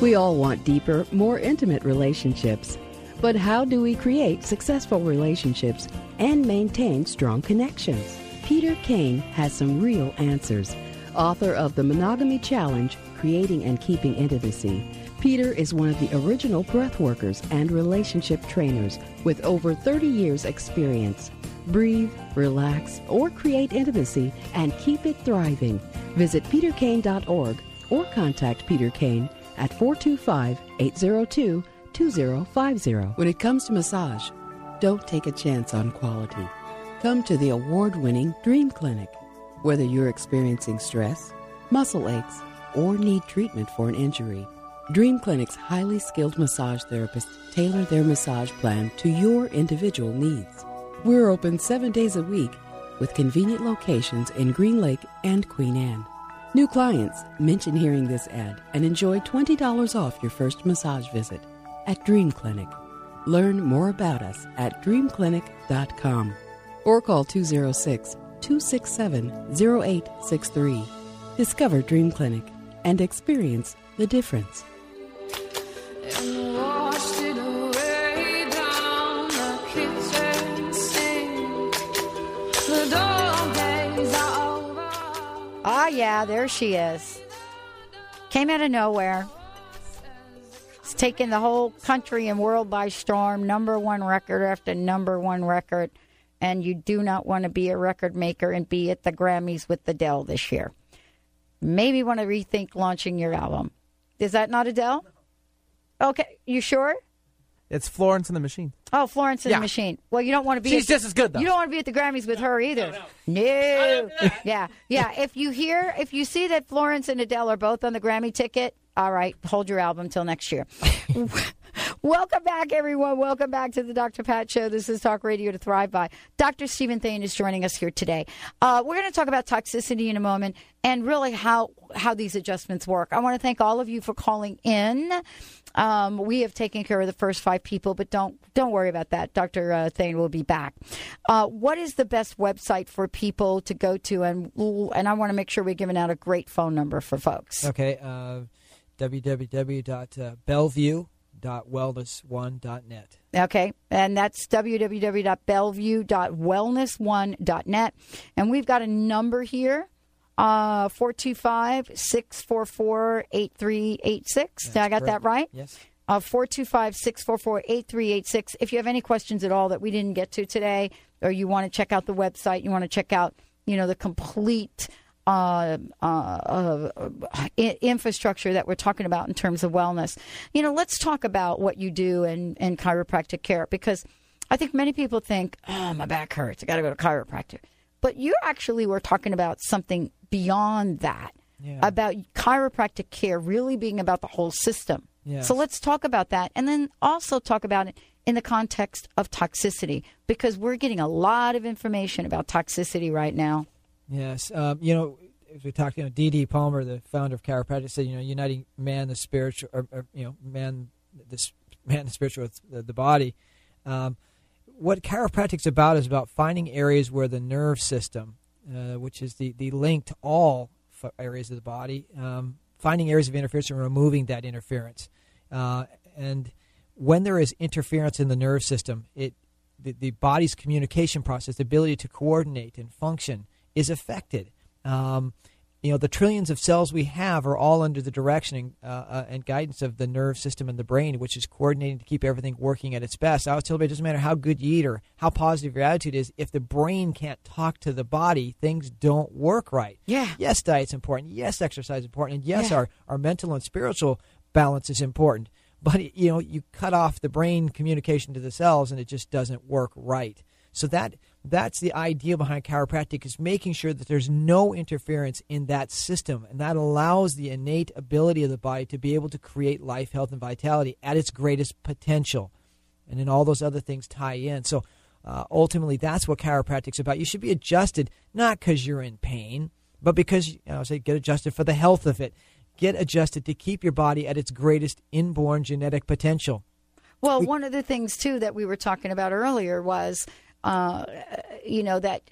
We all want deeper, more intimate relationships. But how do we create successful relationships and maintain strong connections? Peter Kane has some real answers. Author of The Monogamy Challenge Creating and Keeping Intimacy. Peter is one of the original breathworkers and relationship trainers with over 30 years' experience. Breathe, relax, or create intimacy and keep it thriving. Visit peterkane.org or contact Peter Kane at 425 802 2050. When it comes to massage, don't take a chance on quality. Come to the award winning Dream Clinic. Whether you're experiencing stress, muscle aches, or need treatment for an injury, Dream Clinic's highly skilled massage therapists tailor their massage plan to your individual needs. We're open seven days a week with convenient locations in Green Lake and Queen Anne. New clients mention hearing this ad and enjoy $20 off your first massage visit at Dream Clinic. Learn more about us at dreamclinic.com or call 206 267 0863. Discover Dream Clinic and experience the difference. Yeah, there she is. Came out of nowhere. It's taken the whole country and world by storm. Number one record after number one record. And you do not want to be a record maker and be at the Grammys with Adele this year. Maybe want to rethink launching your album. Is that not Adele? Okay, you sure? It's Florence and the Machine. Oh, Florence and Yeah. the Machine. Well, you don't want to be. She's at- just as good, though. You don't want to be at the Grammys with her either. No. yeah, yeah. If you hear, if you see that Florence and Adele are both on the Grammy ticket, all right, hold your album till next year. Welcome back, everyone. Welcome back to the Dr. Pat Show. This is Talk Radio to Thrive By. Dr. Steven Thain is joining us here today. Uh, we're going to talk about toxicity in a moment and really how how these adjustments work. I want to thank all of you for calling in. Um, we have taken care of the first five people, but don't don't worry about that. Dr. Uh, Thain will be back. Uh, what is the best website for people to go to? And and I want to make sure we're giving out a great phone number for folks. Okay, uh, www.bellevue.wellness1.net. Okay, and that's www.bellevue.wellness1.net. And we've got a number here uh 425 644 8386. Did I got that right? Yes. Uh 425 644 8386. If you have any questions at all that we didn't get to today, or you want to check out the website, you want to check out, you know, the complete uh, uh, uh, infrastructure that we're talking about in terms of wellness. You know, let's talk about what you do in, in chiropractic care because I think many people think, oh, my back hurts. I got to go to chiropractor. But you actually were talking about something beyond that, Yeah. about chiropractic care really being about the whole system. Yes. So let's talk about that. And then also talk about it in the context of toxicity because we're getting a lot of information about toxicity right now. Yes, um, you know, as we talked, you know, D.D. Palmer, the founder of chiropractic, said, you know, uniting man, the spiritual, or, or, you know, man, this man, the spiritual with the, the body. Um, what chiropractic's about is about finding areas where the nerve system, uh, which is the, the link to all f- areas of the body, um, finding areas of interference and removing that interference. Uh, and when there is interference in the nerve system, it the, the body's communication process, the ability to coordinate and function, is affected. Um, you know, the trillions of cells we have are all under the direction uh, uh, and guidance of the nerve system and the brain, which is coordinating to keep everything working at its best. I always tell everybody, it doesn't matter how good you eat or how positive your attitude is, if the brain can't talk to the body, things don't work right. Yeah. Yes, diet's important. Yes, exercise is important. And yes, Yeah. our, our mental and spiritual balance is important. But, you know, you cut off the brain communication to the cells and it just doesn't work right. So that that's the idea behind chiropractic is making sure that there's no interference in that system. And that allows the innate ability of the body to be able to create life health and vitality at its greatest potential. And then all those other things tie in. So uh, ultimately that's what chiropractic's about. You should be adjusted not because you're in pain but because you know, say get adjusted for the health of it. Get adjusted to keep your body at its greatest inborn genetic potential. Well, one of the things too that we were talking about earlier was, uh, you know that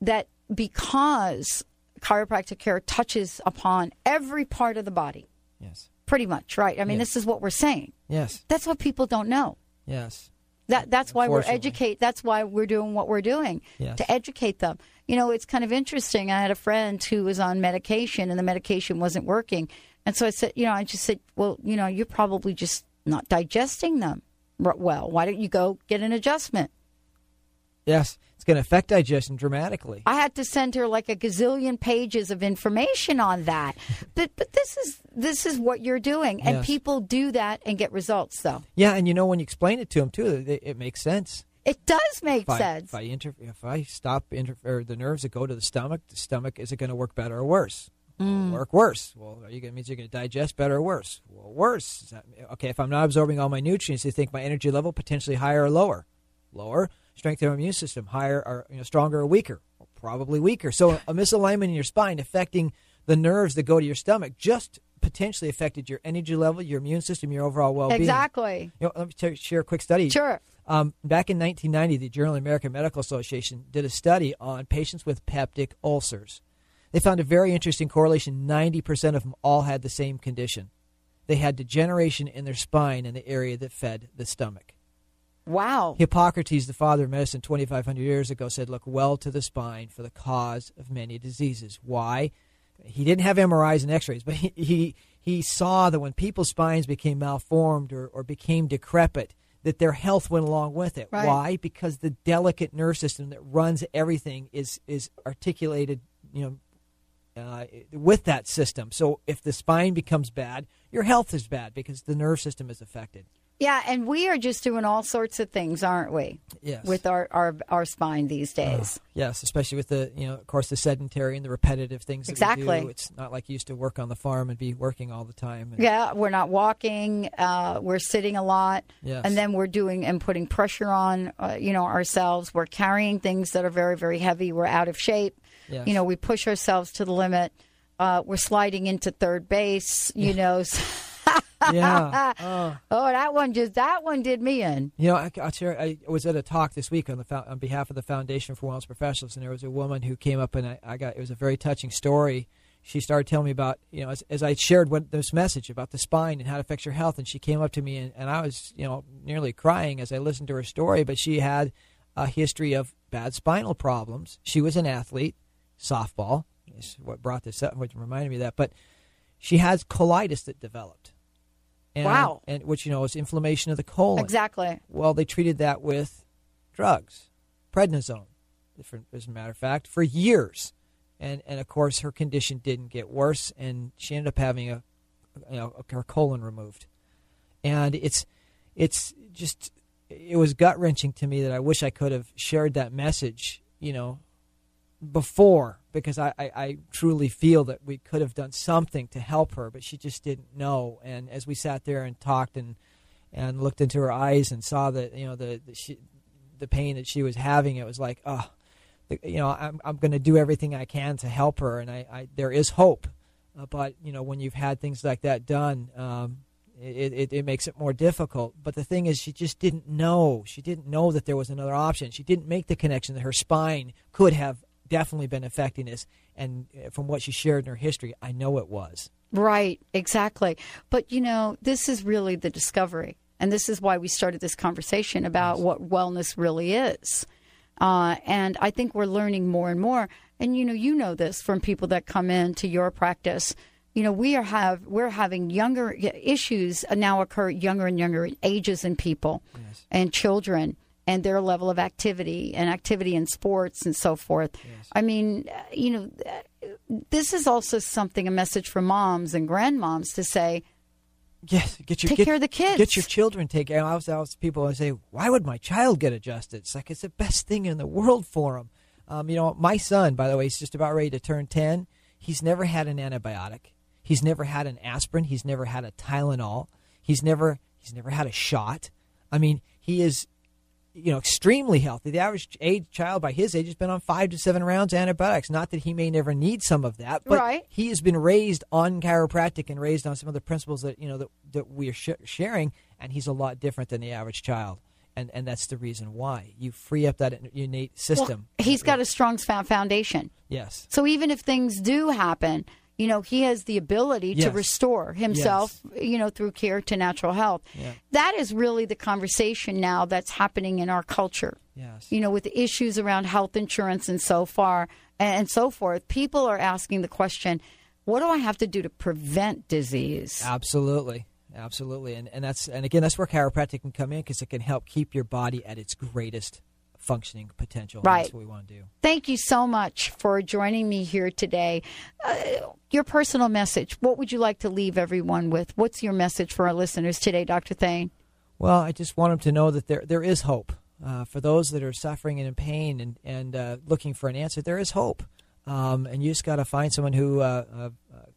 that because chiropractic care touches upon every part of the body, yes pretty much, right? I mean, Yes. this is what we're saying. yes That's what people don't know. yes That that's why we're educate. That's why we're doing what we're doing Yes. to educate them. You know, it's kind of interesting. I had a friend who was on medication, and the medication wasn't working, and so I said, you know, I just said, well, you know, you're probably just not digesting them well. Why don't you go get an adjustment? Yes, it's going to affect digestion dramatically. I had to send her like a gazillion pages of information on that. but but this is this is what you're doing, and Yes. people do that and get results. Though Yeah, and you know when you explain it to them too, it, it makes sense. it does make If I, sense. if I inter- if I stop inter- or the nerves that go to the stomach, the stomach is it going to work better or worse? Mm. Work worse. Well, are you going means you're going to digest better or worse? Well, worse. That, okay, if I'm not absorbing all my nutrients, you think my energy level potentially higher or lower? Lower. Strength of my immune system higher or you know stronger or weaker? Well, probably weaker. So a misalignment in your spine affecting the nerves that go to your stomach just potentially affected your energy level, your immune system, your overall well-being. Exactly. You know, let me tell you, share a quick study. Sure. Um, back in 1990, the Journal of American Medical Association did a study on patients with peptic ulcers. They found a very interesting correlation. 90% of them all had the same condition. They had degeneration in their spine in the area that fed the stomach. Wow. Hippocrates, the father of medicine 2,500 years ago, said, Look well to the spine for the cause of many diseases. Why? He didn't have MRIs and x rays, but he, he, he saw that when people's spines became malformed or, or became decrepit, that their health went along with it. Right. Why? Because the delicate nerve system that runs everything is, is articulated, you know, uh, with that system. So if the spine becomes bad, your health is bad because the nerve system is affected. Yeah, and we are just doing all sorts of things, aren't we? Yes. With our our, our spine these days. Yes, especially with the you know, of course, the sedentary and the repetitive things. That Exactly. We do. It's not like you used to work on the farm and be working all the time. And, Yeah, we're not walking. Uh, we're sitting a lot, Yes. and then we're doing and putting pressure on, uh, you know, ourselves. We're carrying things that are very, very heavy. We're out of shape. Yes. You know, we push ourselves to the limit. Uh, we're sliding into third base. You know. Yeah. Oh. oh, that one just that one did me in. You know, I, I'll I was at a talk this week on the on behalf of the Foundation for Wellness Professionals, and there was a woman who came up, and I, I got it was a very touching story. She started telling me about you know as, as I shared what, this message about the spine and how it affects your health, and she came up to me, and, and I was you know nearly crying as I listened to her story. But she had a history of bad spinal problems. She was an athlete, softball. Is what brought this up, which reminded me of that. But she has colitis that developed. And, Wow. And which you know is inflammation of the colon. Exactly. Well, they treated that with drugs, prednisone, as a matter of fact, for years, and and of course her condition didn't get worse, and she ended up having a, you know, her colon removed, and it's it's just it was gut wrenching to me that I wish I could have shared that message, you know, before because I, I, I truly feel that we could have done something to help her, but she just didn't know. And as we sat there and talked and and looked into her eyes and saw that you know the the, she, the pain that she was having, it was like, oh, the, you know, I'm I'm going to do everything I can to help her, and I, I there is hope. Uh, but you know, when you've had things like that done, um, it, it it makes it more difficult. But the thing is, she just didn't know. She didn't know that there was another option. She didn't make the connection that her spine could have definitely been affecting us. And uh, from what she shared in her history, I know it was. Right, exactly. But you know, this is really the discovery. And this is why we started this conversation about what wellness really is. Uh, and I think we're learning more and more. And you know, you know this from people that come into your practice. You know, we are have we're having younger issues now occur younger and younger ages in people and children and their level of activity and activity in sports and so forth. I mean, uh, you know, this is also something a message for moms and grandmoms to say, Yes, get your Take get, care of the kids. Get your children take care. I was, I was people I say, why would my child get adjusted? It's like it's the best thing in the world for him. Um, you know, my son, by the way, he's just about ready to turn ten. He's never had an antibiotic. He's never had an aspirin. He's never had a Tylenol. He's never he's never had a shot. I mean, he is you know extremely healthy. The average age child by his age has been on five to seven rounds of antibiotics. Not that he may never need some of that, but Right. he has been raised on chiropractic and raised on some of the principles that you know that that we are sh- sharing, and he's a lot different than the average child. And, and that's the reason why you free up that innate system. Well, he's got a strong foundation. yes. So even if things do happen, you know, he has the ability to restore himself, you know, through care to natural health. Yeah. That is really the conversation now that's happening in our culture. Yes. You know, with the issues around health insurance and so far and so forth, people are asking the question, what do I have to do to prevent disease? Absolutely, absolutely, and and that's and again that's where chiropractic can come in because it can help keep your body at its greatest functioning potential. Right. That's what we want to do. Thank you so much for joining me here today. Uh, your personal message. What would you like to leave everyone with? What's your message for our listeners today, Dr. Thain? Well, I just want them to know that there there is hope uh, for those that are suffering and in pain and and uh, looking for an answer. There is hope, um, and you just got to find someone who uh, uh,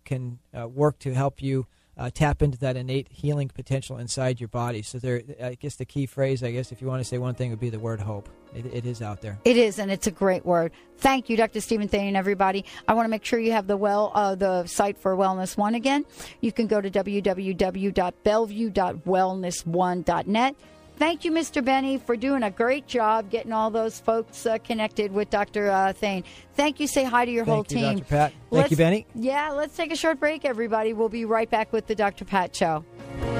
can uh, work to help you uh, tap into that innate healing potential inside your body. So there, I guess the key phrase, I guess, if you want to say one thing, would be the word hope. It, it is out there. It is, and it's a great word. Thank you, Dr. Steven Thain, and everybody. I want to make sure you have the well, uh, the site for Wellness One again. You can go to www.bellevue.wellness1.net. Thank you, Mr. Benny, for doing a great job getting all those folks uh, connected with Dr. Uh, Thain. Thank you. Say hi to your Thank whole you, team. Dr. Pat. Thank Let's- you, Benny. Yeah, let's take a short break, everybody. We'll be right back with the Dr. Pat Show. Lights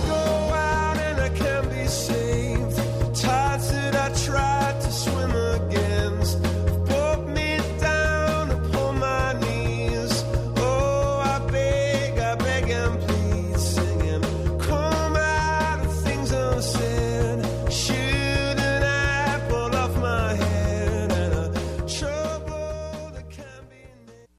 go out and I can be saved. Tides that I try